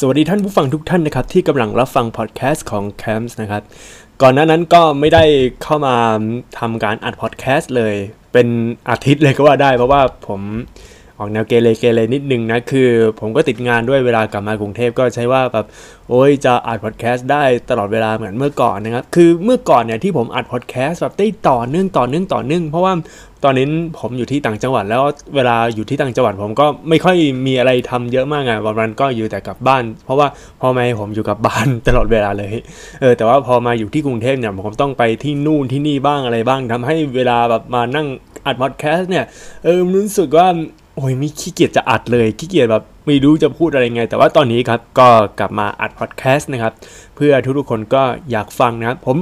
สวัสดีท่านผู้ฟังทุกท่านนะครับ ที่กำลังรับฟังพอดแคสต์ของ c a m p s นะครับ ก่อนหน้านั้นก็ไม่ได้เข้ามาทำการอัดพอดแคสต์เลย เป็นอาทิตย์เลยก็ว่าได้เพราะว่าผม ออกแนวเกเรเกเรนิดนึงนะ คือผมก็ติดงานด้วยเวลากลับมากรุงเทพก็ใช่ว่าแบบโอ้ยจะอัดพอดแคสต์ได้ตลอดเวลาเหมือนเมื่อก่อนนะครับ คือเมื่อก่อนเนี่ยที่ผมอัดพอดแคสต์แบบได้ต่อเนื่องต่อเนื่องต่อเนื่องเพราะว่าตอนนี้ผมอยู่ที่ต่างจังหวัดแล้วเวลาอยู่ที่ต่างจังหวัดผมก็ไม่ค่อยมีอะไรทำเยอะมากไงวันๆก็อยู่แต่กับบ้าน เพราะว่าพ่อแม่ผมอยู่กับบ้านตลอดเวลาเลยเออแต่ว่าพอมาอยู่ที่กรุงเทพเนี่ยผมต้องไปที่นู่นที่นี่บ้างอะไรบ้างทำให้เวลาแบบมานั่งอัดพอดแคสต์เนี่ยเออรู้สึกว่า โอ้ยมีขี้เกียจจะอัดเลยขี้เกียจแบบไม่รู้จะพูดอะไรไง แต่ว่าตอนนี้ครับก็กลับมาอัดพอดแคสต์นะครับ เพื่อทุกๆคนก็อยากฟังนะครับผม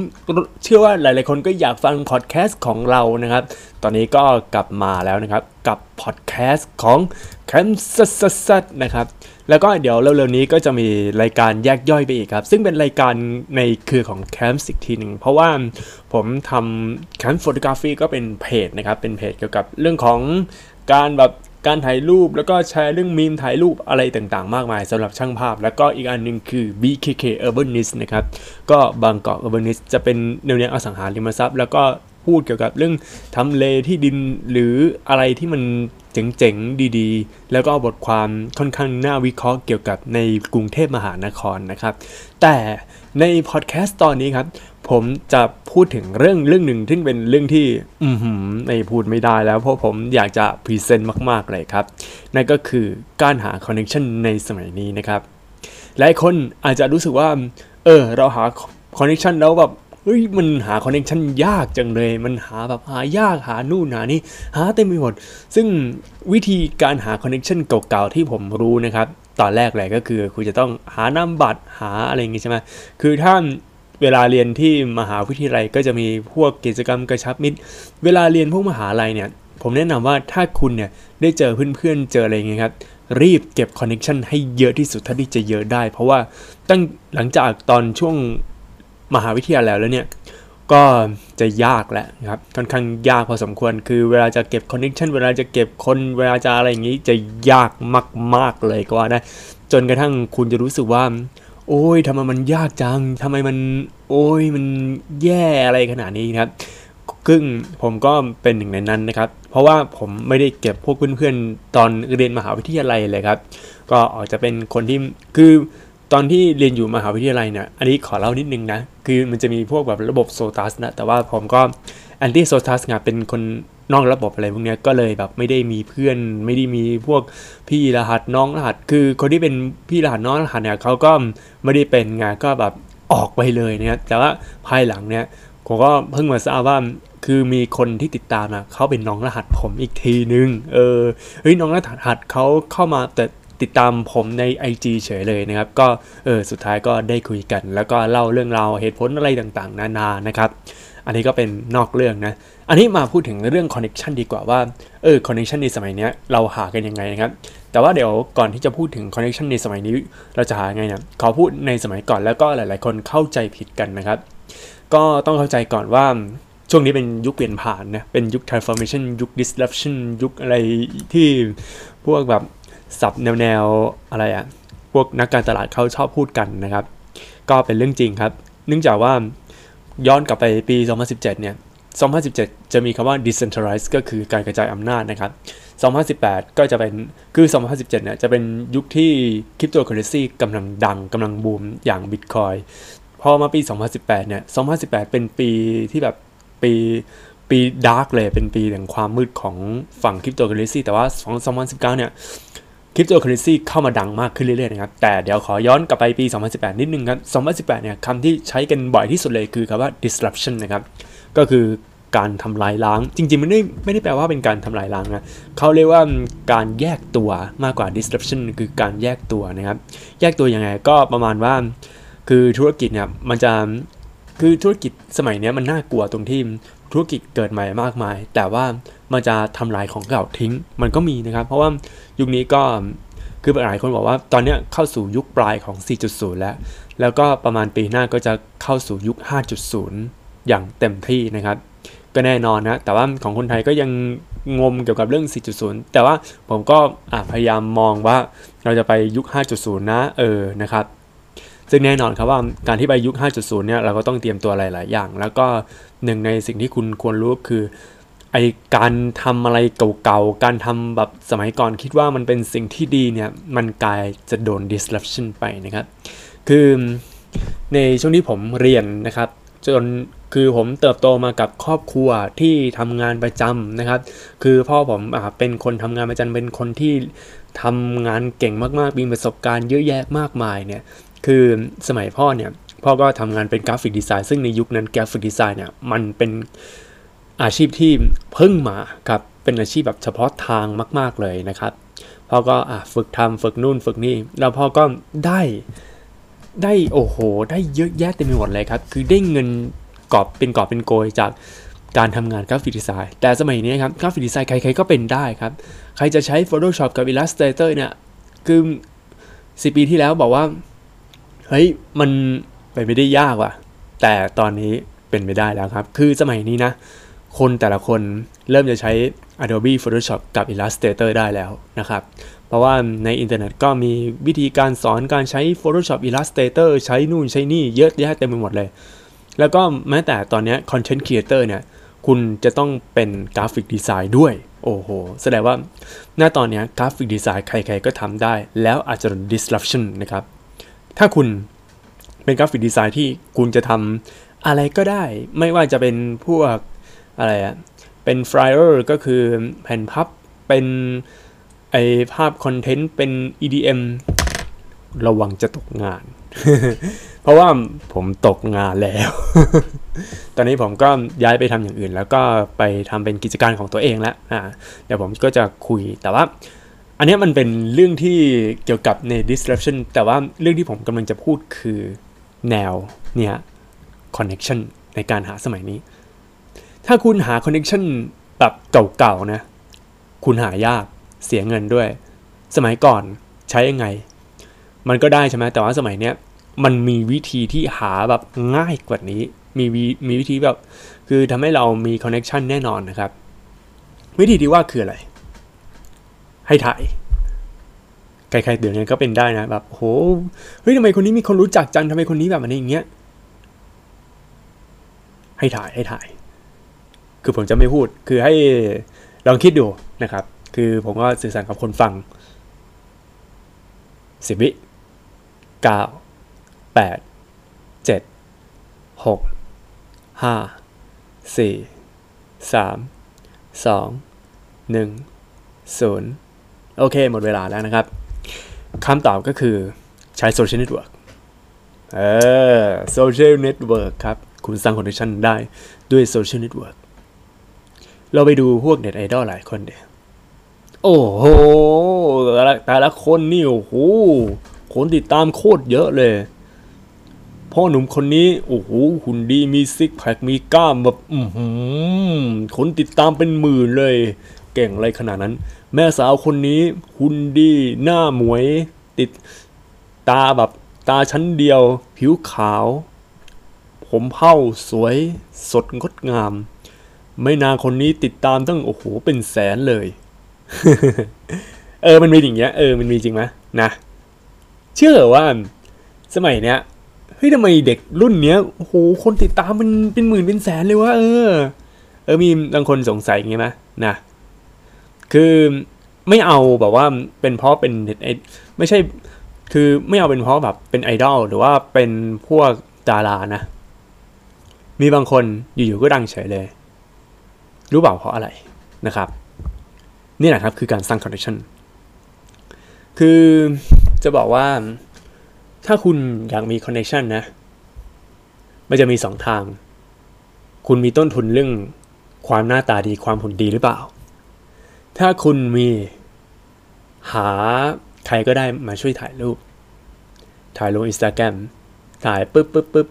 เชื่อว่าหลายๆคนก็อยากฟังพอดแคสต์ของเรานะครับ ตอนนี้ก็กลับมาแล้วนะครับ กับพอดแคสต์ของ CAMPS นะครับ แล้วก็เดี๋ยวเร็วๆนี้ก็จะมีรายการแยกย่อยไปอีกครับ ซึ่งเป็นรายการในเครือของ CAMPS อีกทีหนึ่งเพราะว่าผมทำ CAMPS Photography ก็เป็นเพจนะครับเป็นเพจเกี่ยวกับเรื่องของการแบบ การถ่ายรูปแล้วก็แชร์เรื่องมีมถ่ายรูปอะไรต่างๆ มากมายสำหรับช่างภาพ แล้วก็อีกอันหนึ่งคือ BKK Urbanist นะครับ ก็ Bangkok Urbanist จะเป็นแนวเนี้ยอสังหาริมทรัพย์ แล้วก็พูดเกี่ยวกับเรื่องทำเลที่ดินหรืออะไรที่มันเจ๋งๆ ดีๆ แล้วก็บทความค่อนข้างน่าวิเคราะห์เกี่ยวกับในกรุงเทพมหานครนะครับ แต่ในพอดแคสต์ตอนนี้ครับ ผมจะพูดถึงเรื่องเรื่องหนึ่งที่เป็นเรื่องที่อืมไม่พูดไม่ได้แล้ว เพราะผมอยากจะ present มาก ๆ เลยครับ นั่นก็คือการหา connection ในสมัยนี้นะครับ หลายคนอาจจะรู้สึกว่า เออ เราหา connection แล้วแบบเฮ้ยมันหา connection ยากจังเลย มันหาแบบหายากหานู่นหานี่หาเต็มไปหมด ซึ่งวิธีการหา connection เก่าๆที่ผมรู้นะครับ ตอนแรกเลยก็คือ คุณจะต้องหานามบัตรหาอะไรอย่างงี้ใช่ไหมคือถ้า เวลาเรียนที่มหาวิทยาลัยก็จะมีพวกกิจกรรมกระชับมิตร เวลาเรียนพวกมหาลัยเนี่ย ผมแนะนำว่าถ้าคุณเนี่ยได้เจอเพื่อนๆเจออะไรอย่างเงี้ยครับ รีบเก็บ connection ให้เยอะที่สุดเท่าที่จะเยอะได้ เพราะว่าตั้งหลังจากตอนช่วงมหาวิทยาลัยแล้วเนี่ยก็จะยากแหละครับค่อนข้างยากพอสมควรคือเวลาจะเก็บ connection เวลาจะเก็บคนเวลาจะอะไรอย่างนี้จะยากมาก ๆเลยก็ว่าได้จนกระทั่งคุณจะรู้สึกว่า โอ้ยทำไมมันยากจังทำไมมัน โอ้ยมันแย่อะไรขนาดนี้ครับซึ่งผมก็เป็นหนึ่งในนั้นนะครับ เพราะว่าผมไม่ได้เก็บพวกเพื่อนๆตอนเรียนมหาวิทยาลัยเลยครับ ก็อาจจะเป็นคนที่คือตอนที่เรียนอยู่มหาวิทยาลัยเนี่ย อันนี้ขอเล่านิดนึงนะ คือมันจะมีพวกแบบระบบโซตัสนะ แต่ว่าผมก็แอนตี้โซตัสไงเป็นคน นอกระบบอะไรพวกนี้ก็เลยแบบไม่ได้มีเพื่อน ไม่ได้มีพวกพี่รหัสน้องรหัส คือคนที่เป็นพี่รหัสน้องรหัสเนี่ยเขาก็ไม่ได้เป็นไงก็แบบออกไปเลยนะครับแต่ว่าภายหลังเนี่ยผมก็เพิ่งมาทราบว่าคือมีคนที่ติดตามนะเขาเป็นน้องรหัสผมอีกทีนึง เออเฮ้ยน้องรหัสเขาเข้ามาแต่ติดตามผมใน IG เฉยเลยนะครับ ก็เออสุดท้ายก็ได้คุยกัน แล้วก็เล่าเรื่องราวเหตุผลอะไรต่างๆ นานานะครับ อันนี้ก็เป็นนอกเรื่องนะ อันนี้มาพูดถึงเรื่องคอนเน c t ชันดีกว่าว่า เออคอนเน c t ชันในสมัยนี้เราหากันยังไงนะครับ แต่ว่าเดี๋ยวก่อนที่จะพูดถึงคอนเน c t ชันในสมัยนี้เราจะหาไงเนะขอพูดในสมัยก่อนแล้วก็หลาย ๆ คนเข้าใจผิดกันนะครับ ก็ต้องเข้าใจก่อนว่าช่วงนี้เป็นยุคเปลี่ยนผ่านนะ เป็นยุค transformation ยุค disruption ยุคอะไรที่พวกแบบสับแนวๆอะไรอะพวกนักการตลาดเขาชอบพูดกันนะครับ ก็เป็นเรื่องจริงครับ เนื่องจากว่า ย้อนกลับไปปี 2017 เนี่ย 2017 จะมีคำว่า decentralized ก็คือการกระจายอำนาจนะครับ 2018 ก็จะเป็น คือ 2017 เนี่ยจะเป็นยุคที่คริปโตเคอเรนซีกำลังดังกำลังบูมอย่าง Bitcoin พอมาปี 2018 เนี่ย 2018 เป็นปีที่แบบปีปี dark เลยเป็นปีแห่งความมืดของฝั่งคริปโตเคอเรนซีแต่ว่า 2019 เนี่ย คริปโตเคอเรนซีเข้ามาดังมากขึ้นเรื่อยๆนะครับ แต่เดี๋ยวขอย้อนกลับไปปี 2018 นิดนึงครับ 2018 เนี่ยคำที่ใช้กันบ่อยที่สุดเลยคือคำว่า disruption นะครับ ก็คือการทำลายล้าง จริงๆ มันไม่ไม่ได้แปลว่าเป็นการทำลายล้างนะเขาเรียกว่าการแยกตัวมากกว่า disruption คือการแยกตัวนะครับ แยกตัวยังไงก็ประมาณว่า คือธุรกิจเนี่ยมันจะ คือธุรกิจสมัยนี้มันน่ากลัวตรงที่ธุรกิจเกิดใหม่มากมาย แต่ว่า มันจะทำลายของเก่าทิ้ง มันก็มีนะครับ เพราะว่ายุคนี้ก็คือหลายคนบอกว่าตอนนี้เข้าสู่ยุคปลายของ 4.0 แล้ว แล้วก็ประมาณปีหน้าก็จะเข้าสู่ยุค 5.0 อย่างเต็มที่นะครับ ก็แน่นอนนะ แต่ว่าของคนไทยก็ยังงมเกี่ยวกับเรื่อง 4.0 แต่ว่าผมก็พยายามมองว่าเราจะไปยุค 5.0 นะเออนะครับซึ่งแน่นอนครับว่าการที่ไปยุค 5.0 เนี่ยเราก็ต้องเตรียมตัวหลาย ๆ อย่าง แล้วก็หนึ่งในสิ่งที่คุณควรรู้คือ ไอการทำอะไรเก่าๆ การทำแบบสมัยก่อนคิดว่ามันเป็นสิ่งที่ดีเนี่ย มันกลายจะโดน disruption ไปนะครับ คือในช่วงที่ผมเรียนนะครับ จนคือผมเติบโตมากับครอบครัวที่ทำงานประจำนะครับ คือพ่อผมเป็นคนทำงานประจำเป็นคนที่ทำงานเก่งมากๆ มีประสบการณ์เยอะแยะมากมายเนี่ย คือสมัยพ่อเนี่ย พ่อก็ทำงานเป็นกราฟิกดีไซน์ซึ่งในยุคนั้นกราฟิกดีไซน์เนี่ยมันเป็น อาชีพที่เพิ่งมาครับเป็นอาชีพแบบเฉพาะทางมาก ๆเลยนะครับพ่อก็ฝึกทำฝึกนู่นฝึกนี่แล้วพ่อก็ได้ได้โอ้โห ได้เยอะแยะเต็มไปหมดเลยครับ คือได้เงินกอบเป็นกอบเป็นโกยจากการทำงานกราฟิกดีไซน์ แต่สมัยนี้ครับกราฟิกดีไซน์ใครๆก็เป็นได้ครับ ใครจะใช้ Photoshop กับ Illustrator เนี่ย คือสิปีที่แล้วบอกว่า เฮ้ย มันไปไม่ได้ยากว่ะ แต่ตอนนี้เป็นไม่ได้แล้วครับ คือสมัยนี้นะ คนแต่ละคนเริ่มจะใช้ Adobe Photoshop กับ Illustrator ได้แล้วนะครับ เพราะว่าในอินเทอร์เน็ตก็มีวิธีการสอนการใช้ Photoshop Illustrator ใช้นู่นใช้นี่เยอะแยะเต็มไปหมดเลย แล้วก็แม้แต่ตอนนี้ content creator เนี่ย คุณจะต้องเป็น graphic design ด้วย โอ้โห แสดงว่าหน้าตอนนี้ graphic design ใครๆก็ทำได้ แล้วอาจจะโดน disruption นะครับ ถ้าคุณเป็น graphic design ที่คุณจะทำอะไรก็ได้ ไม่ว่าจะเป็นพวก อะไรอะเป็น flyer ก็คือแผ่นพับเป็นไอภาพ content เป็น EDM ระวังจะตกงาน เพราะว่าผมตกงานแล้ว ตอนนี้ผมก็ย้ายไปทำอย่างอื่น แล้วก็ไปทำเป็นกิจการของตัวเองแล้วอ่าเดี๋ยวผมก็จะคุยแต่ว่า อันนี้มันเป็นเรื่องที่เกี่ยวกับใน disruption แต่ว่าเรื่องที่ผมกำลังจะพูดคือแนวเนี่ย connection ในการหาสมัยนี้ ถ้าคุณหา connection แบบเก่าๆนะ คุณหายากเสียเงินด้วย สมัยก่อนใช้ยังไง มันก็ได้ใช่ไหมแต่ว่าสมัยเนี้ยมันมีวิธีที่หาแบบง่ายกว่านี้ มีมีวิธีแบบ คือทำให้เรามีคอนเน็ชันแน่นอนนะครับ วิธีที่ว่าคืออะไร ให้ถ่ายใครๆเดี๋ยวนี้ก็เป็นได้นะแบบโหเฮ้ยทำไมคนนี้มีคนรู้จักจังทำไมคนนี้แบบอันนี้อย่างเงี้ยให้ถ่ายให้ถ่าย คือผมจะไม่พูด คือให้ลองคิดดูนะครับ คือผมก็สื่อสารกับคนฟังสิบวิเก้าแปดเจ็ดหกห้าสี่สามสองหนึ่งศูนย์โอเค หมดเวลาแล้วนะครับคำตอบก็คือใช้ social network เออ social network ครับ คุณสร้าง connection ได้ด้วย social network เราไปดูพวกเน็ตไอดอลหลายคนเดียโอ้โหแต่ละคนนี่โอ้โหคนติดตามโคตรเยอะเลย พ่อหนุ่มคนนี้โอ้โหหุ่นดีมีซิกแพคมีกล้ามแบบอืมคนติดตามเป็นหมื่นเลย เก่งอะไรขนาดนั้น แม่สาวคนนี้หุ่นดีหน้าหมวย ติดตาแบบตาชั้นเดียว ผิวขาว ผมเผ้าสวยสดงดงาม ไม่นานคนนี้ติดตามตั้งโอ้โหเป็นแสนเลย เออมันมีอย่างเงี้ยเออมันมีจริงไหมนะเชื่อว่าสมัยเนี้ยเฮ้ยทำไมเด็กรุ่นเนี้ยโอ้โหคนติดตามมันเป็นหมื่นเป็นแสนเลยวะเออ เออมีบางคนสงสัยอย่างงี้ไหมนะคือไม่เอาแบบว่าเป็นเพราะเป็นเน็ตไม่ใช่คือไม่เอาเป็นเพราะแบบเป็นไอดอลหรือว่าเป็นพวกดารานะ มีบางคนอยู่ๆก็ดังเฉยเลย รู้เปล่าเพราะอะไรนะครับนี่แหละครับคือการสร้าง connection คือจะบอกว่าถ้าคุณอยากมี connection นะ มันจะมีสองทาง คุณมีต้นทุนเรื่องความหน้าตาดีความหุ่นดีหรือเปล่า ถ้าคุณมีหาใครก็ได้มาช่วยถ่ายรูป ถ่ายลงอินสตาแกรมถ่ายปุ๊บปุ๊บปุ๊บ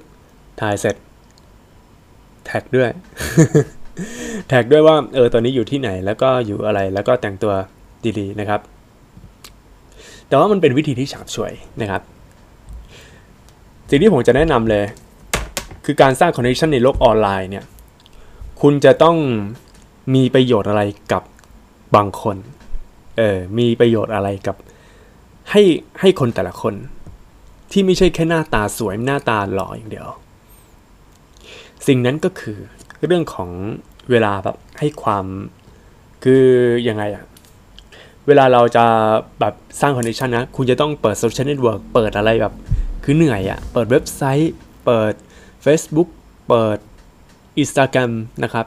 ถ่ายเสร็จ tag ด้วย tag ด้วยว่าเออตอนนี้อยู่ที่ไหนแล้วก็อยู่อะไรแล้วก็แต่งตัวดีๆนะครับ แต่ว่ามันเป็นวิธีที่ฉาบฉวยนะครับ สิ่งที่ผมจะแนะนำเลย คือการสร้าง connection ในโลกออนไลน์เนี่ยคุณจะต้องมีประโยชน์อะไรกับบางคนเออมีประโยชน์อะไรกับให้ให้คนแต่ละคน ที่ไม่ใช่แค่หน้าตาสวยหน้าตาหล่ออย่างเดียว สิ่งนั้นก็คือ เรื่องของเวลาแบบให้ความคือยังไงอะเวลาเราจะแบบสร้าง connection นะ คุณจะต้องเปิด social network เปิดอะไรแบบ คือเหนื่อยอะเปิดเว็บไซต์ เปิด Facebook เปิด Instagram นะครับ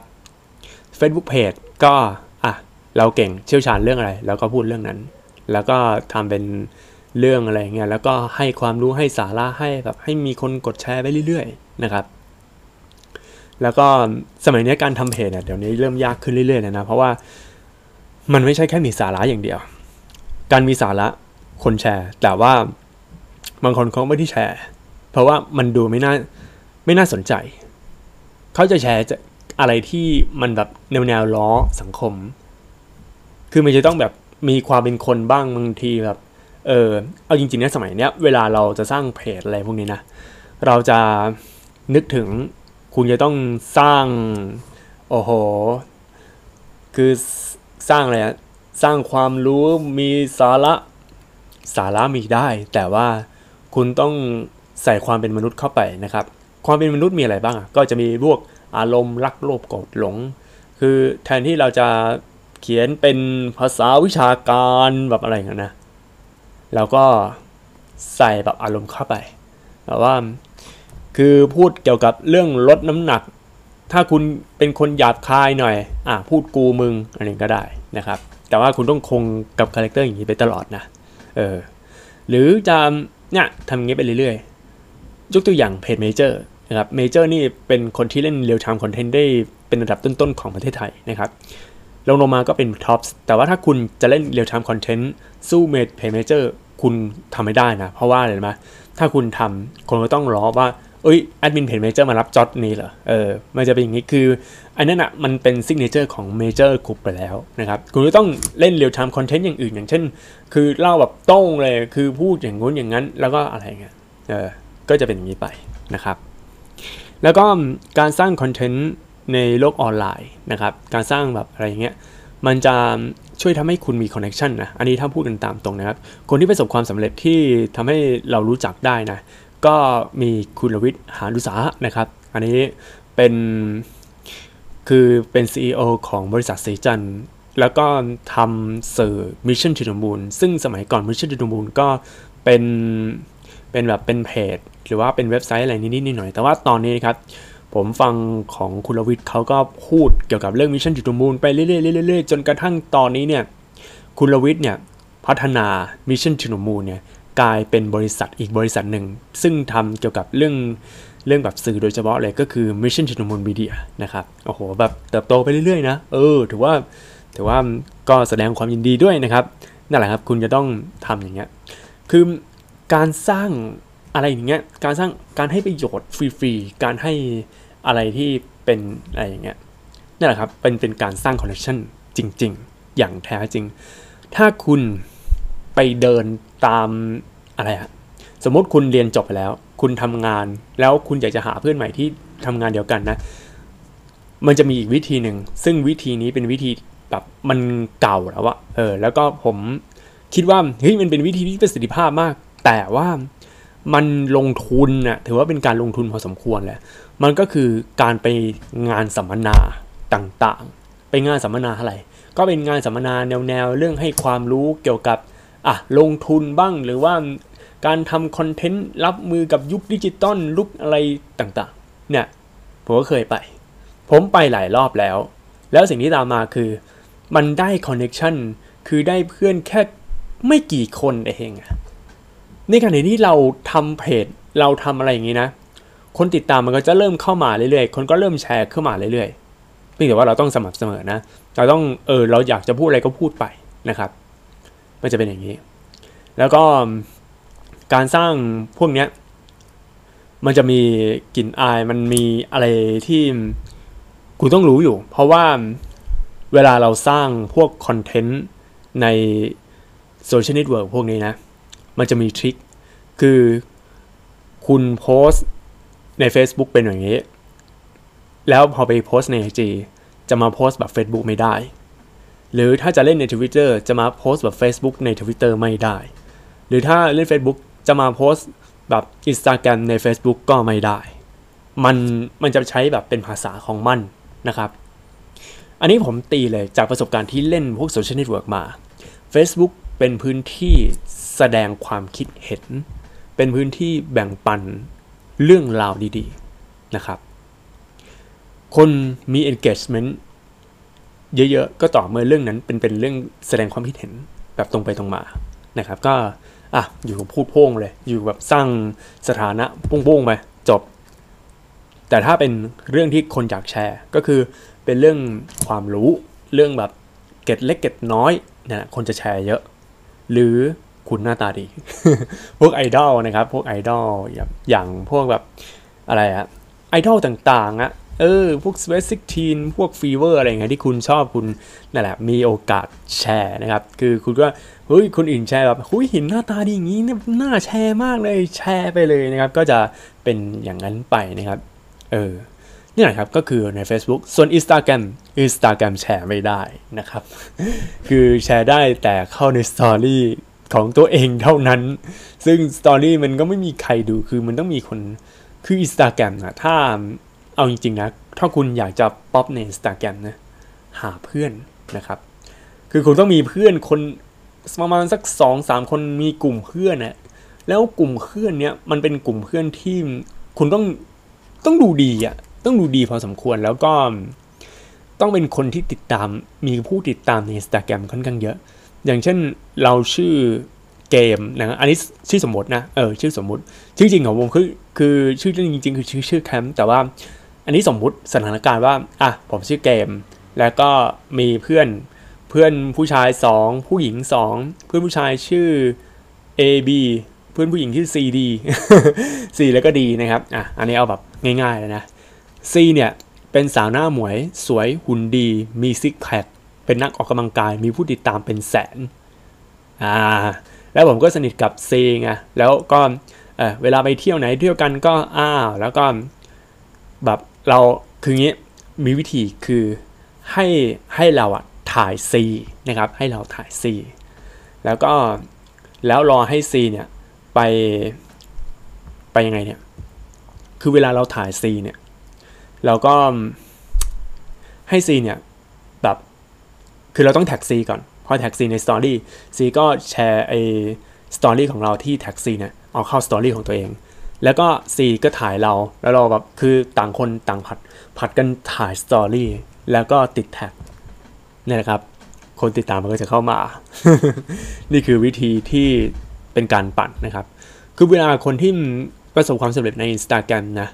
Facebook Page ก็อะเราเก่งเชี่ยวชาญเรื่องอะไร แล้วก็พูดเรื่องนั้น แล้วก็ทำเป็นเรื่องอะไรเงี้ยแล้วก็ให้ความรู้ให้สาระให้แบบให้มีคนกดแชร์ไปเรื่อยๆ นะครับ แล้วก็สมัยนี้การทำเพจเนี่ยเดี๋ยวนี้เริ่มยากขึ้นเรื่อยๆเลยนะ เพราะว่ามันไม่ใช่แค่มีสาระอย่างเดียว การมีสาระคนแชร์ แต่ว่าบางคนเขาไม่ได้แชร์ เพราะว่ามันดูไม่น่าไม่น่าสนใจ เขาจะแชร์จะอะไรที่มันแบบแนวแนวล้อสังคม คือมันจะต้องแบบมีความเป็นคนบ้างบางทีแบบ เออเอาจริงๆนะสมัยเนี้ย เวลาเราจะสร้างเพจอะไรพวกนี้นะ เราจะนึกถึง คุณจะต้องสร้าง โอ้โห คือสร้างอะไรอะสร้างความรู้มีสาระสาระมีได้ แต่ว่าคุณต้องใส่ความเป็นมนุษย์เข้าไปนะครับ ความเป็นมนุษย์มีอะไรบ้างอะก็จะมีพวกอารมณ์รักโลภโกรธหลง คือแทนที่เราจะเขียนเป็นภาษาวิชาการแบบอะไรอย่างนั้นนะแล้วก็ใส่แบบอารมณ์เข้าไปแบบว่า คือพูดเกี่ยวกับเรื่องลดน้ำหนัก ถ้าคุณเป็นคนหยาบคายหน่อยอะพูดกูมึงอะไรก็ได้นะครับ แต่ว่าคุณต้องคงกับ character อย่างนี้ไปตลอดนะเออหรือจะเนี่ยทำอย่างนี้ไปเรื่อยๆยกตัวอย่างเพจเมเจอร์นะครับเมเจอร์นี่เป็นคนที่เล่น real-time content ได้เป็นระดับต้นๆของประเทศไทยนะครับลงลงมาก็เป็น top แต่ว่าถ้าคุณจะเล่น real-time content สู้แอดมินเพจเมเจอร์คุณทำไม่ได้นะ เพราะว่าอะไรไหมถ้าคุณทำคนก็ต้องรอว่า เอ้ยแอดมินเพจเมเจอร์มารับ job นี้เหรอ เออ มันจะเป็นอย่างนี้คือ อันนั้นอะมันเป็น signature ของเมเจอร์กรุ๊ปไปแล้วนะครับ คุณก็ต้องเล่น real-time content อย่างอื่น อย่างเช่น คือเล่าแบบโต้งเลย คือพูดอย่างงู้นอย่างนั้น แล้วก็อะไรเงี้ย เออ ก็จะเป็นอย่างนี้ไปนะครับ แล้วก็การสร้างคอนเทนต์ในโลกออนไลน์นะครับ การสร้างแบบอะไรเงี้ย มันจะช่วยทำให้คุณมีคอนเนคชันนะ อันนี้ถ้าพูดกันตามตรงนะครับ คนที่ประสบความสำเร็จที่ทำให้เรารู้จักได้นะ ก็มีคุณลวิทย์หานุสาหะนะครับ อันนี้เป็นคือเป็น CEO ของบริษัทสีจันแล้วก็ทำสื่อ Mission to the Moon ซึ่งสมัยก่อน Mission to the Moon ก็เป็นเป็นแบบเป็นเพจ หรือว่าเป็นเว็บไซต์อะไรนิดๆหน่อยๆแต่ว่าตอนนี้ครับ ผมฟังของคุณลวิทย์เขาก็พูดเกี่ยวกับเรื่อง Mission to the Moon ไปเรื่อยๆๆจนกระทั่งตอนนี้เนี่ยคุณลวิทย์เนี่ยพัฒนา Mission to the Moon เนี่ย กลายเป็นบริษัทอีกบริษัทหนึ่ง ซึ่งทำเกี่ยวกับเรื่องเรื่องแบบสื่อโดยเฉพาะเลยก็คือ Mission to the Moon Media นะครับ โอ้โห แบบเติบโตไปเรื่อยๆนะ เออ ถือว่าถือว่าก็แสดงความยินดีด้วยนะครับ นั่นแหละครับ คุณจะต้องทำอย่างเงี้ย คือการสร้างอะไรอย่างเงี้ย การสร้าง การให้ประโยชน์ฟรีๆ การให้อะไรที่เป็นอะไรอย่างเงี้ย นั่นแหละครับ เป็นเป็นการสร้างคอนเนคชั่นจริง ๆ อย่างแท้จริง ถ้าคุณไปเดินตาม อะไรอะสมมติคุณเรียนจบไปแล้ว คุณทำงานแล้วคุณอยากจะหาเพื่อนใหม่ที่ทำงานเดียวกันนะ มันจะมีอีกวิธีหนึ่ง ซึ่งวิธีนี้เป็นวิธีแบบมันเก่าแล้วอะเออ แล้วก็ผมคิดว่าเฮ้ยมันเป็นวิธีที่ประสิทธิภาพมาก แต่ว่ามันลงทุนนะถือว่าเป็นการลงทุนพอสมควรแหละ มันก็คือการไปงานสัมมนาต่างๆ ไปงานสัมมนาอะไร ก็เป็นงานสัมมนาแนวๆ เรื่องให้ความรู้เกี่ยวกับอะลงทุนบ้างหรือว่า การทำ content รับมือกับยุคดิจิตอลลุกอะไรต่างๆ เนี่ย ผมก็เคยไป ผมไปหลายรอบแล้ว แล้วสิ่งที่ตามมาคือมันได้ connection คือได้เพื่อนแค่ไม่กี่คนเองอะในขณะที่เราทำเพจเราทำอะไรอย่างนี้นะ คนติดตามมันก็จะเริ่มเข้ามาเรื่อยๆ คนก็เริ่มแชร์เข้ามาเรื่อยๆเพียงแต่ว่าเราต้องสม่ำเสมอนะ เราต้องเออเราอยากจะพูดอะไรก็พูดไปนะครับ มันจะเป็นอย่างนี้ แล้วก็ การสร้างพวกเนี้ยมันจะมีกลิ่นอายมันมีอะไรที่คุณต้องรู้อยู่ เพราะว่าเวลาเราสร้างพวก content ใน social network พวกนี้นะ มันจะมี trick คือคุณโพสต์ใน Facebook เป็นอย่างนี้ แล้วพอไปโพสต์ใน IG จะมาโพสต์แบบ Facebook ไม่ได้ หรือถ้าจะเล่นใน Twitter จะมาโพสต์แบบ Facebook ใน Twitter ไม่ได้ หรือถ้าเล่น Facebook จะมาโพสต์แบบ Instagram ใน Facebook ก็ไม่ได้ มันมันจะใช้แบบเป็นภาษาของมันนะครับ อันนี้ผมตีเลยจากประสบการณ์ที่เล่นพวก social network มา Facebook เป็นพื้นที่แสดงความคิดเห็น เป็นพื้นที่แบ่งปันเรื่องราวดีๆนะครับ คนมี engagement เยอะๆ ก็ต่อเมื่อเรื่องนั้นเป็นเป็นเรื่องแสดงความคิดเห็นแบบตรงไปตรงมานะครับ ก็ อะอยู่พูดโพ่งเลย อยู่แบบสร้างสถานะโป้งๆไปจบ แต่ถ้าเป็นเรื่องที่คนอยากแชร์ ก็คือเป็นเรื่องความรู้เรื่องแบบเก็ดเล็กเก็ดน้อยเนี่ยคนจะแชร์เยอะ หรือคุณหน้าตาดี พวกไอดอลนะครับ พวกไอดอลอย่างพวกแบบอะไรอะไอดอลต่างๆอะ เออ พวก Space 16พวก Fever อะไรเงี้ยที่คุณชอบคุณนั่นแหละ มีโอกาสแชร์นะครับ คือคุณก็เฮ้ยคนอื่นแชร์แบบหุยเห็นหน้าตาดีอย่างนี้เนี่ยน่าแชร์มากเลยแชร์ไปเลยนะครับ ก็จะเป็นอย่างนั้นไปนะครับ เออนี่แหละครับก็คือใน Facebook ส่วน Instagram Instagram แชร์ไม่ได้นะครับ คือแชร์ได้แต่เข้าในสตอรี่ของตัวเองเท่านั้น ซึ่งสตอรี่มันก็ไม่มีใครดูคือมันต้องมีคนคือ Instagram นะถ้า เอาจริงๆนะ ถ้าคุณอยากจะป๊อปใน Instagram นะ หาเพื่อนนะครับ คือคุณต้องมีเพื่อนคนประมาณสักสองสามคนมีกลุ่มเพื่อนนะแล้วกลุ่มเพื่อนเนี้ยมันเป็นกลุ่มเพื่อนที่คุณต้องต้องดูดีอะ่ะ ต้องดูดีพอสมควรแล้วก็ต้องเป็นคนที่ติดตามมีผู้ติดตามใน Instagram ค่อนข้างเยอะ อย่างเช่นเราชื่อเกมนะอันนี้ชื่อสมมตินะ เออ ชื่อสมมติ ชื่อจริงของผมคือ คือชื่อจริงๆคือชื่อชื่อแคมป์แต่ว่า อันนี้สมมุติสถานการณ์ว่าอะผมชื่อเกม แล้วก็มีเพื่อนเพื่อนผู้ชาย 2 ผู้หญิง 2 เพื่อนผู้ชายชื่อ A B เพื่อนผู้หญิงชื่อ C D C แล้วก็ดีนะครับอะอันนี้เอาแบบง่ายๆเลยนะ C เนี่ยเป็นสาวหน้าหมวยสวยหุ่นดี มีซิกแพคเป็นนักออกกำลังกายมีผู้ติดตามเป็นแสนอ่าแล้วผมก็สนิทกับ C ไงแล้วก็เเวลาไปเที่ยวไหนเที่ยวกันก็อ้าวแล้วก็แบบ เราคืองี้มีวิธีคือให้ให้เราอะถ่าย C นะครับ ให้เราถ่าย C แล้วก็แล้วรอให้ C เนี่ยไปไปยังไงเนี่ย คือเวลาเราถ่าย C เนี่ย เราก็ให้ C เนี่ยแบบ คือเราต้องแท็ก C ก่อน พอแท็ก C ใน story C ก็แชร์ไอ้ story ของเราที่แท็ก C เนี่ย เอาเข้า story ของตัวเอง แล้วก็ C ก็ถ่ายเรา แล้วเราแบบคือต่างคนต่างผัดผัดกันถ่ายสตอรี่แล้วก็ติดแท็กนี่แหละครับ คนติดตามมันก็จะเข้ามา นี่คือวิธีที่เป็นการปั่นนะครับ คือเวลาคนที่ประสบความสำเร็จใน Instagram นะ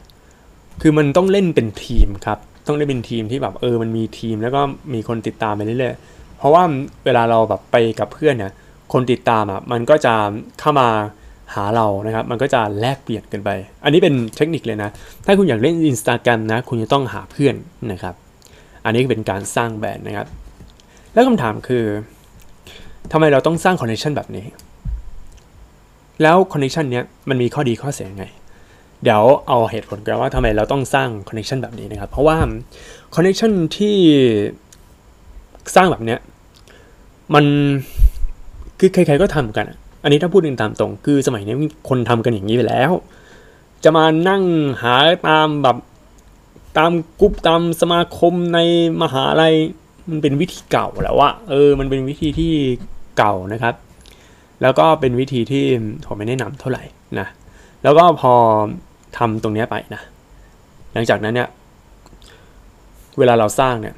คือมันต้องเล่นเป็นทีมครับ ต้องเล่นเป็นทีมที่แบบเออมันมีทีมแล้วก็มีคนติดตามไปเรื่อยๆ เพราะว่าเวลาเราแบบไปกับเพื่อนเนี่ย คนติดตามอะมันก็จะเข้ามา หาเรานะครับ มันก็จะแลกเปลี่ยนกันไป อันนี้เป็นเทคนิคเลยนะ ถ้าคุณอยากเล่น Instagram นะ คุณจะต้องหาเพื่อนนะครับ อันนี้เป็นการสร้างแบรนด์นะครับ แล้วคำถามคือทำไมเราต้องสร้าง connection แบบนี้ แล้ว connection เนี้ยมันมีข้อดีข้อเสียยังไง เดี๋ยวเอาเหตุผลกันว่าทำไมเราต้องสร้าง connection แบบนี้นะครับ เพราะว่า connection ที่สร้างแบบเนี้ยมันคือใครๆก็ทำกัน อันนี้ถ้าพูดกันตามตรง คือสมัยนี้คนทำกันอย่างนี้ไปแล้ว จะมานั่งหาตามแบบตามกลุ่มตามสมาคมในมหาลัยมันเป็นวิธีเก่าแล้วอะเออ มันเป็นวิธีที่เก่านะครับ แล้วก็เป็นวิธีที่ผมไม่แนะนำเท่าไหร่นะ แล้วก็พอทำตรงนี้ไปนะ หลังจากนั้นเนี่ย เวลาเราสร้างเนี่ย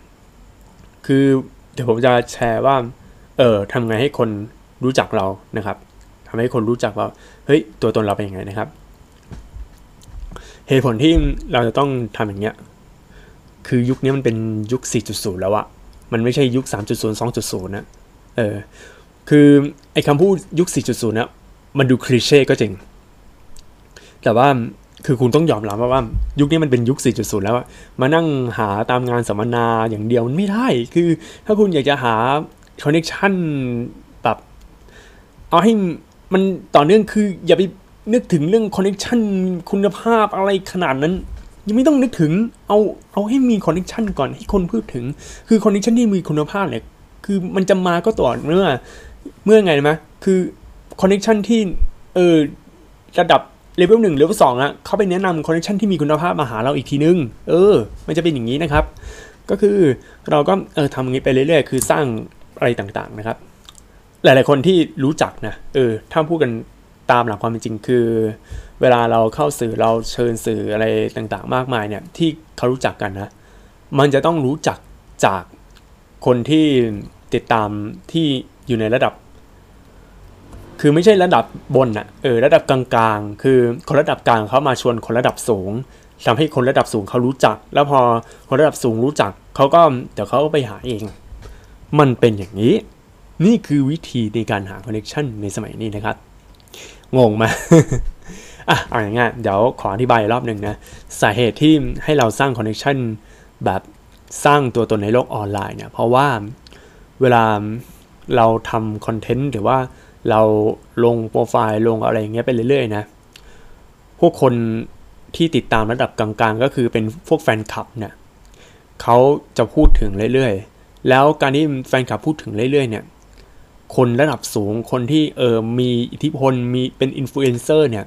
คือเดี๋ยวผมจะแชร์ว่า เออทำไงให้คนรู้จักเรานะครับ ทำให้คนรู้จักว่าเฮ้ยตัวตนเราเป็นยังไงนะครับ เหตุผลที่เราจะต้องทำอย่างเงี้ยคือยุคนี้มันเป็นยุค 4.0 แล้วอะมันไม่ใช่ยุค 3.0 2.0 นะเออคือไอ้คำพูดยุค 4.0 นะมันดูคลีเช่ก็จริง แต่ว่าคือคุณต้องยอมรับว่าว่า ยุคนี้มันเป็นยุค 4.0 แล้วมานั่งหาตามงานสัมมนาอย่างเดียวมันไม่ได้ คือถ้าคุณอยากจะหา connection แบบเอาให้ มันต่อเนื่องคือ อย่าไปนึกถึงเรื่อง connection คุณภาพอะไรขนาดนั้น ยังไม่ต้องนึกถึงเอาเอาให้มี connection ก่อนให้คนพูดถึง คือ connection ที่มีคุณภาพเนี่ยคือมันจะมาก็ต่อเมื่อเมื่อไงไหมคือ connection ที่เออระดับ level หนึ่ง level สองอะเขาไปแนะนำ connection ที่มีคุณภาพมาหาเราอีกทีนึง เออ มันจะเป็นอย่างนี้นะครับ ก็คือเราก็เออทำอย่างนี้ไปเรื่อยๆ คือสร้างอะไรต่างๆนะครับ หลาย ๆ คนที่รู้จักนะเออถ้าพูดกันตามหลักความเป็นจริงคือ เวลาเราเข้าสื่อเราเชิญสื่ออะไรต่างๆ มากมายเนี่ยที่เขารู้จักกันนะมันจะต้องรู้จักจากคนที่ติดตามที่อยู่ในระดับ คือไม่ใช่ระดับบนอะเออระดับกลางๆ คือคนระดับกลางเขามาชวนคนระดับสูงทำให้คนระดับสูงเขารู้จัก แล้วพอคนระดับสูงรู้จักเขาก็เดี๋ยวเขาก็ไปหาเอง มันเป็นอย่างนี้ นี่คือวิธีในการหาคอนเนคชันในสมัยนี้นะครับ งงไหมอะเอาอย่างงี้เดี๋ยวขออธิบายรอบหนึ่งนะ สาเหตุที่ให้เราสร้าง connection แบบสร้างตัวตนในโลกออนไลน์เนี่ย เพราะว่าเวลาเราทำคอนเทนต์หรือว่าเราลงโปรไฟล์ลงอะไรอย่างเงี้ยไปเรื่อยๆนะ พวกคนที่ติดตามระดับกลางๆ ก็คือเป็นพวกแฟนคลับเนี่ยเขาจะพูดถึงเรื่อยๆ แล้วการที่แฟนคลับพูดถึงเรื่อยๆเนี่ย คนระดับสูงคนที่เออมีอิทธิพลมีเป็นอินฟลูเอนเซอร์เนี่ย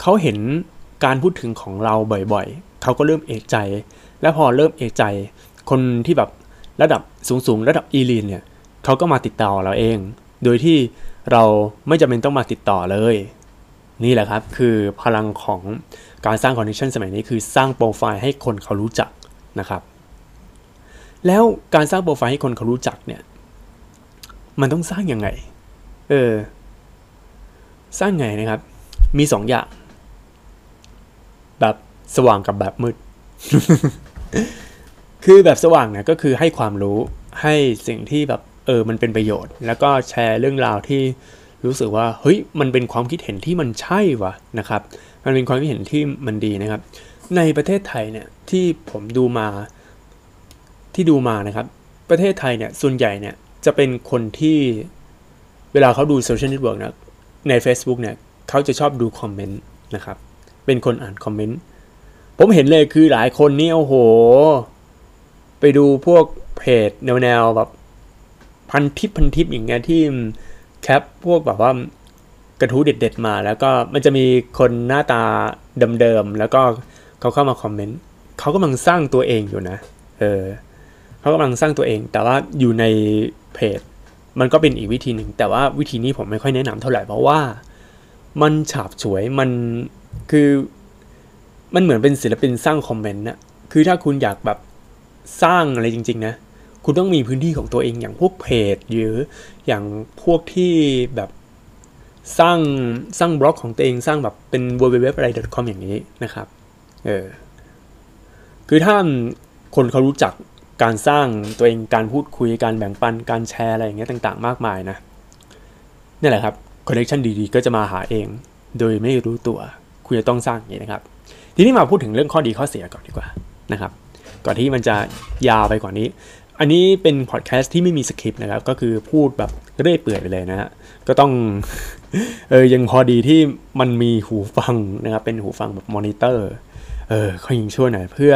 เขาเห็นการพูดถึงของเราบ่อยๆ เขาก็เริ่มเอกใจ แล้วพอเริ่มเอกใจ คนที่แบบระดับสูงๆ ระดับอีลีนเนี่ยเขาก็มาติดต่อเราเอง โดยที่เราไม่จำเป็นต้องมาติดต่อเลย นี่แหละครับคือพลังของการสร้างคอนเนคชันสมัยนี้คือสร้างโปรไฟล์ให้คนเขารู้จักนะครับ แล้วการสร้างโปรไฟล์ให้คนเขารู้จักเนี่ย มันต้องสร้างยังไง เออ สร้างไงนะครับ มีสองอย่าง แบบสว่างกับแบบมืด คือแบบสว่างเนี่ยก็คือให้ความรู้ให้สิ่งที่แบบเออ มันเป็นประโยชน์ แล้วก็แชร์เรื่องราวที่รู้สึกว่า เฮ้ย มันเป็นความคิดเห็นที่มันใช่วะนะครับ มันเป็นความคิดเห็นที่มันดีนะครับ ในประเทศไทยเนี่ยที่ผมดูมาที่ดูมานะครับ ประเทศไทยเนี่ยส่วนใหญ่เนี่ย จะเป็นคนที่เวลาเขาดูโซเชียลเน็ตเวิร์กนะใน Facebook เนี่ยเขาจะชอบดูคอมเมนต์นะครับ เป็นคนอ่านคอมเมนต์ ผมเห็นเลยคือหลายคนนี่โอ้โห ไปดูพวกเพจแนวๆแบบพันทิปพันทิปอย่างเงี้ยที่แคปพวกแบบว่ากระทู้เด็ด ๆ มาแล้วก็มันจะมีคนหน้าตาเดิมๆแล้วก็เขาเข้ามาคอมเมนต์เขากำลังสร้างตัวเองอยู่นะ เออเขากำลังสร้างตัวเอง แต่ว่าอยู่ใน เพจมันก็เป็นอีกวิธีหนึ่ง แต่ว่าวิธีนี้ผมไม่ค่อยแนะนำเท่าไหร่เพราะว่ามันฉาบฉวยมันคือมันเหมือนเป็นศิลปินสร้างคอมเมนต์นะคือถ้าคุณอยากแบบสร้างอะไรจริง ๆ นะ คุณต้องมีพื้นที่ของตัวเองอย่างพวกเพจหรืออย่างพวกที่แบบสร้างสร้างบล็อกของตัวเองสร้างแบบเป็น www อะไร .com อย่างนี้นะครับ เออ คือถ้าคนเขารู้จัก การสร้างตัวเองการพูดคุยการแบ่งปันการแชร์อะไรอย่างเงี้ยต่าง ๆ มากมายนะนี่แหละครับคอนเนคชันดีๆ ก็จะมาหาเอง โดยไม่รู้ตัวคุณจะต้องสร้างอย่างนี้นะครับ ทีนี้มาพูดถึงเรื่องข้อดีข้อเสียก่อนดีกว่านะครับ ก่อนที่มันจะยาวไปกว่านี้ อันนี้เป็นพอดแคสต์ที่ไม่มีสคริปต์นะครับ ก็คือพูดแบบเรื่อยเปื่อยไปเลยนะฮะก็ต้องเออยังพอดีที่มันมีหูฟังนะครับเป็นหูฟังแบบมอนิเตอร์เออขายิงช่วยหน่อยเพื่อ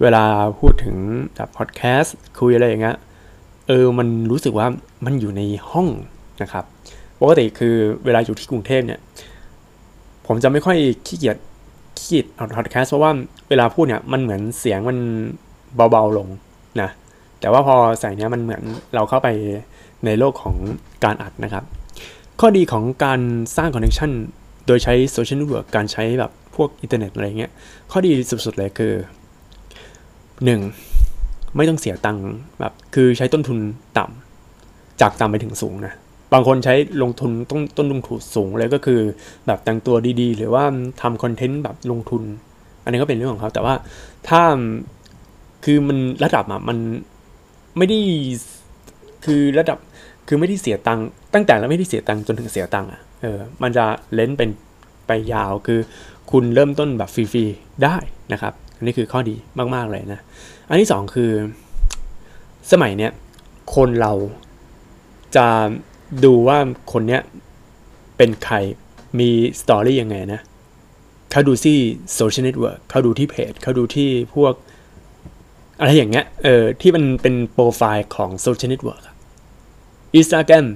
เวลาพูดถึงแบบพอดแคสต์คุยอะไรอย่างเงี้ยเออมันรู้สึกว่ามันอยู่ในห้องนะครับปกติคือเวลาอยู่ที่กรุงเทพเนี่ย ผมจะไม่ค่อยขี้เกียจขี้เอาพอดแคสต์เพราะว่าเวลาพูดเนี่ยมันเหมือนเสียงมันเบาๆลงนะแต่ว่าพอใส่เนี้ยมันเหมือนเราเข้าไปในโลกของการอัดนะครับ ข้อดีของการสร้าง connection โดยใช้โซเชียลเน็ตเวิร์กการใช้แบบพวกอินเทอร์เน็ตอะไรเงี้ยข้อดีสุดๆเลยคือ 1. ไม่ต้องเสียตังค์แบบคือใช้ต้นทุนต่ำจากต่ำไปถึงสูงนะบางคนใช้ลงทุนต้นต้นลงทุนสูงเลยก็คือ แบบแต่งตัวดีๆ หรือว่าทำคอนเทนต์แบบลงทุน อันนี้ก็เป็นเรื่องของเขาแต่ว่าถ้าคือมันระดับอะมันไม่ได้คือระดับคือไม่ได้เสียตังค์ตั้งแต่แล้วไม่ได้เสียตังค์จนถึงเสียตังค์อะเออมันจะเล่นเป็นไปยาวคือคุณเริ่มต้นแบบฟรีๆได้นะครับ นนี้คือข้อดีมากๆเลยนะ อันที่สองคือ สมัยเนี้ยคนเราจะดูว่าคนเนี้ยเป็นใครมี story ยังไงนะเขาดูที่โซเชียลเน็ตเวิร์กเขาดูที่เพจเขาดูที่พวกอะไรอย่างเงี้ยเออที่มันเป็นโปรไฟล์ของโซเชียลเน็ตเวิร์ก Instagram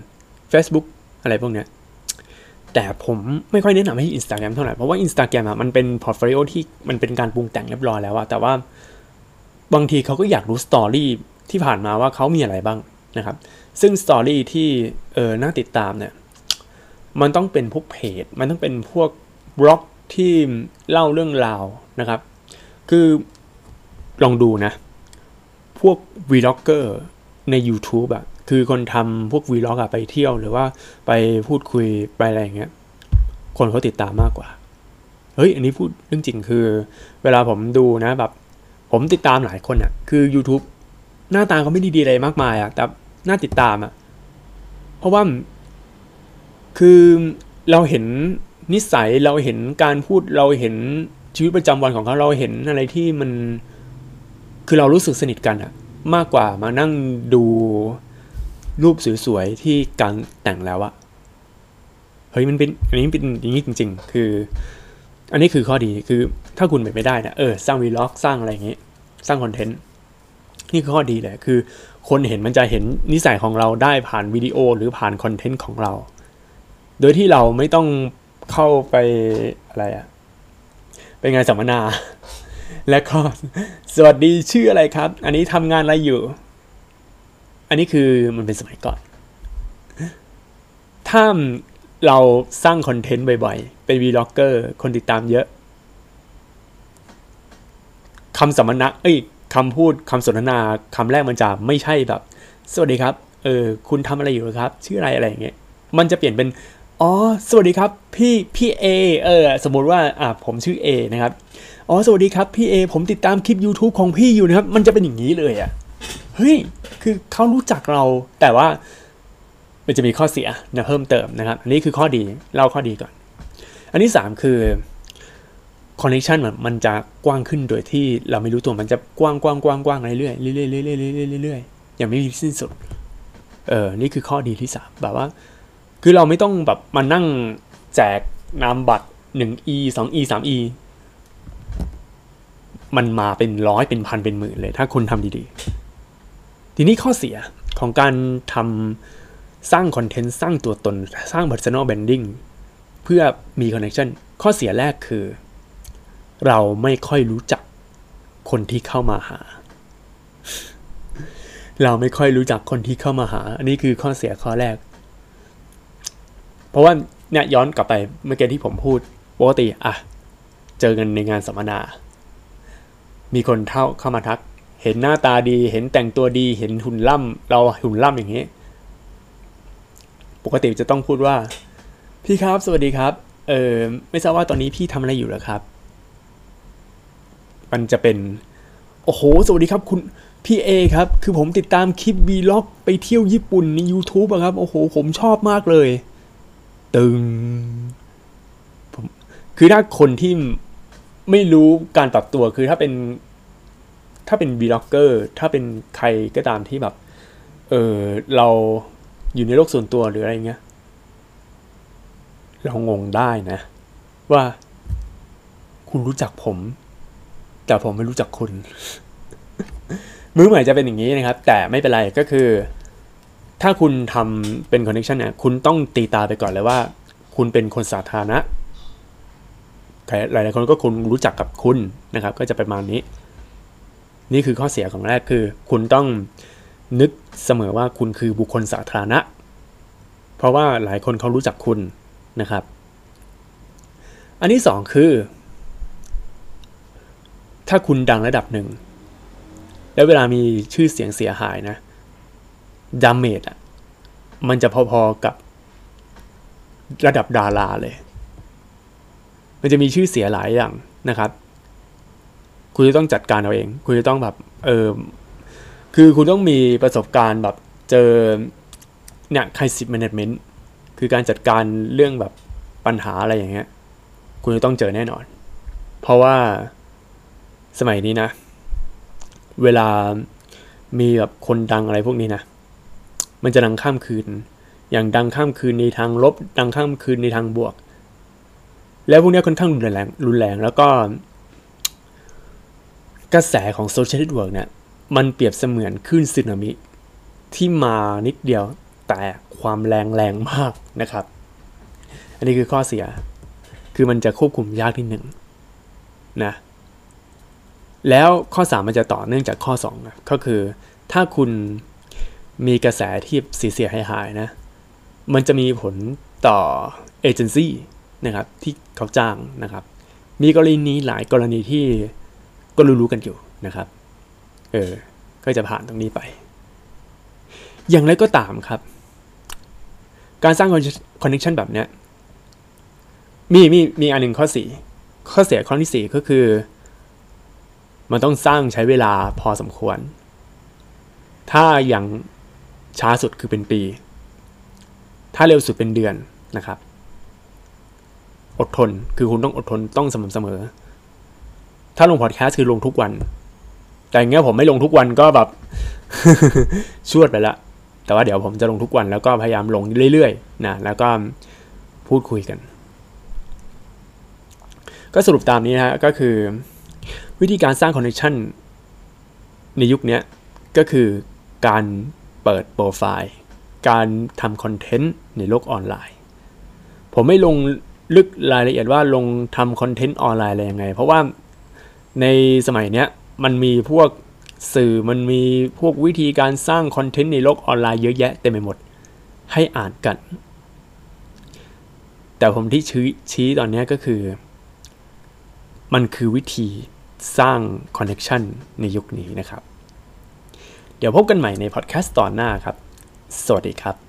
Facebook อะไรพวกเนี้ย แต่ผมไม่ค่อยแนะนำให้ Instagram เท่าไหร่ เพราะว่า Instagram อะมันเป็น portfolio ที่มันเป็นการปรุงแต่งเรียบร้อยแล้วอะแต่ว่าบางทีเขาก็อยากรู้ storyที่ผ่านมาว่าเขามีอะไรบ้างนะครับ ซึ่ง story ที่เออน่าติดตามเนี่ย มันต้องเป็นพวกเพจ มันต้องเป็นพวกบล็อกที่เล่าเรื่องราวนะครับ คือลองดูนะ พวก vlogger ใน YouTube อะ คือคนทำพวก vlog อะไปเที่ยวหรือว่าไปพูดคุยไปอะไรอย่างเงี้ย คนเขาติดตามมากกว่า เฮ้ย อันนี้พูดเรื่องจริงคือ เวลาผมดูนะแบบ ผมติดตามหลายคนอะคือ YouTube หน้าตาเขาไม่ดีๆอะไรมากมายอะแต่น่าติดตามอะเพราะว่า คือเราเห็นนิสัยเราเห็นการพูดเราเห็นชีวิตประจำวันของเขาเราเห็นอะไรที่มัน คือเรารู้สึกสนิทกันอะมากกว่ามานั่งดู รูปสวยๆที่การแต่งแล้วอะเฮ้ยมันเป็นอันนี้เป็นอย่างนี้จริง ๆ คือ อันนี้คือข้อดีคือถ้าคุณเป็นไม่ได้นะเออสร้างวีล็อกสร้างอะไรอย่างงี้ สร้างคอนเทนต์นี่คือข้อดีเลยคือ คนเห็นมันจะเห็นนิสัยของเราได้ผ่านวิดีโอหรือผ่านคอนเทนต์ของเรา โดยที่เราไม่ต้องเข้าไปอะไรอะเป็นงานสัมมนา และก็สวัสดีชื่ออะไรครับ อันนี้ทำงานอะไรอยู่ อันนี้คือมันเป็นสมัยก่อน ถ้าเราสร้างคอนเทนต์บ่อยๆ เป็นวีล็อกเกอร์คนติดตามเยอะคำสัมมนาเอ้ยคำพูดคำสนทนาคำแรกมันจะไม่ใช่แบบ สวัสดีครับ เออ คุณทำอะไรอยู่ครับ ชื่ออะไรอะไรอย่างเงี้ย มันจะเปลี่ยนเป็น อ๋อ สวัสดีครับ พี่ พี่เอ เออ สมมุติว่า อ่าผมชื่อเอนะครับ อ๋อ สวัสดีครับ พี่เอ ผมติดตามคลิป YouTube ของพี่อยู่นะครับ มันจะเป็นอย่างนี้เลยอะ่ะ เฮ้ยคือเขารู้จักเรา แต่ว่ามันจะมีข้อเสียนะเพิ่มเติมนะครับ อันนี้คือข้อดีเล่าข้อดีก่อน อันที่สามคือคอนเนคชันมันมันจะกว้างขึ้นโดยที่เราไม่รู้ตัวมันจะกว้างกว้างกว้างกว้างเรื่อยเรื่อยเรื่อยเรื่อยเรื่อยๆอย่างไม่มีสิ้นสุดเออนี่คือข้อดีที่สามแบบว่า คือเราไม่ต้องแบบมานั่งแจกนามบัตร 1e 2e 3e มันมาเป็นร้อยเป็นพันเป็นหมื่นเลย ถ้าคุณทำดีๆ ทีนี้ข้อเสียของการทำสร้างคอนเทนต์สร้างตัวตนสร้าง personal branding เพื่อมี connection ข้อเสียแรกคือ เราไม่ค่อยรู้จักคนที่เข้ามาหา เราไม่ค่อยรู้จักคนที่เข้ามาหา อันนี้คือข้อเสียข้อแรก เพราะว่าเนี่ยย้อนกลับไปเมื่อกี้ที่ผมพูดปกติอะเจอกันในงานสัมมนา มีคนเท่าเข้ามาทัก เห็นหน้าตาดี เห็นแต่งตัวดี เห็นหุ่นล่ำเราหุ่นล่ำอย่างนี้ ปกติจะต้องพูดว่า พี่ครับ สวัสดีครับ เออไม่ทราบว่าตอนนี้พี่ทำอะไรอยู่หรอครับ มันจะเป็น โอ้โห สวัสดีครับ คุณพี่เอครับ คือผมติดตามคลิปวีล็อกไปเที่ยวญี่ปุ่นใน YouTube อะครับ โอ้โห ผมชอบมากเลย ตึงผมคือถ้าคนที่ไม่รู้การปรับตัวคือถ้าเป็น ถ้าเป็นวีล็อกเกอร์ถ้าเป็นใครก็ตามที่แบบเออเราอยู่ในโลกส่วนตัวหรืออะไรเงี้ยเรางงได้นะ ว่าคุณรู้จักผม แต่ผมไม่รู้จักคุณ มือใหม่จะเป็นอย่างนี้นะครับ แต่ไม่เป็นไรก็คือ ถ้าคุณทำเป็นคอนเนคชันเนี่ยคุณต้องตีตาไปก่อนเลยว่า คุณเป็นคนสาธารณะใครหลายคนก็คุณรู้จักกับคุณนะครับ ก็จะประมาณนี้ นี่คือข้อเสียของแรกคือ คุณต้องนึกเสมอว่าคุณคือบุคคลสาธารณะ เพราะว่าหลายคนเขารู้จักคุณนะครับ อันที่สองคือ ถ้าคุณดังระดับหนึ่ง แล้วเวลามีชื่อเสียงเสียหายนะดามเมจอะ มันจะพอๆกับระดับดาราเลย มันจะมีชื่อเสียหลายอย่างนะครับ คุณจะต้องจัดการเอาเอง คุณจะต้องแบบเออคือคุณต้องมีประสบการณ์แบบเจอเนี่ยไคสิ s แม management คือการจัดการเรื่องแบบปัญหาอะไรอย่างเงี้ย คุณจะต้องเจอแน่นอน เพราะว่าสมัยนี้นะ เวลามีแบบคนดังอะไรพวกนี้นะ มันจะดังข้ามคืน อย่างดังข้ามคืนในทางลบ ดังข้ามคืนในทางบวก แล้วพวกนี้ค่อนข้างรุนแรงรุนแรง แล้วก็ กระแสของโซเชียลเน็ตเวิร์กเนี่ยมันเปรียบเสมือนคลื่นสึนามิที่มานิดเดียวแต่ความแรงแรงมากนะครับ อันนี้คือข้อเสีย คือมันจะควบคุมยากที่หนึ่งนะแล้วข้อ 3 มันจะต่อเนื่องจากข้อ2นะก็คือถ้าคุณมีกระแสที่เสียหายหายนะ มันจะมีผลต่อเอเจนซี่นะครับที่เขาจ้างนะครับ มีกรณีหลายกรณีที่ ก็รู้ๆกันอยู่นะครับ เออ ก็จะผ่านตรงนี้ไป อย่างไรก็ตามครับ การสร้างคอนเนคชันแบบเนี้ยมีมีมีอันหนึ่งข้อสี่ข้อเสียข้อที่สี่ก็คือ มันต้องสร้างใช้เวลาพอสมควร ถ้าอย่างช้าสุดคือเป็นปี ถ้าเร็วสุดเป็นเดือนนะครับ อดทนคือคุณต้องอดทนต้องสม่ำเสมอ ถ้าลงพอดแคสต์คือลงทุกวัน แต่อย่างเงี้ยผมไม่ลงทุกวันก็แบบชวดไปละ แต่ว่าเดี๋ยวผมจะลงทุกวันแล้วก็พยายามลงเรื่อยๆนะแล้วก็พูดคุยกัน ก็สรุปตามนี้นะฮะก็คือ วิธีการสร้างคอนเนคชันในยุคนี้ก็คือการเปิดโปรไฟล์ การทำคอนเทนต์ในโลกออนไลน์ ผมไม่ลงลึกรายละเอียดว่าลงทำคอนเทนต์ออนไลน์อะไรยังไง เพราะว่า ในสมัยเนี้ยมันมีพวกสื่อมันมีพวกวิธีการสร้างคอนเทนต์ในโลกออนไลน์เยอะแยะเต็มไปหมด ให้อ่านกัน แต่ผมที่ชี้ชี้ตอนนี้ก็คือ มันคือวิธีสร้างคอนเน c t ชันในยุคนี้นะครับ เดี๋ยวพบกันใหม่ในพอดแคสต์ตอนหน้าครับ สวัสดีครับ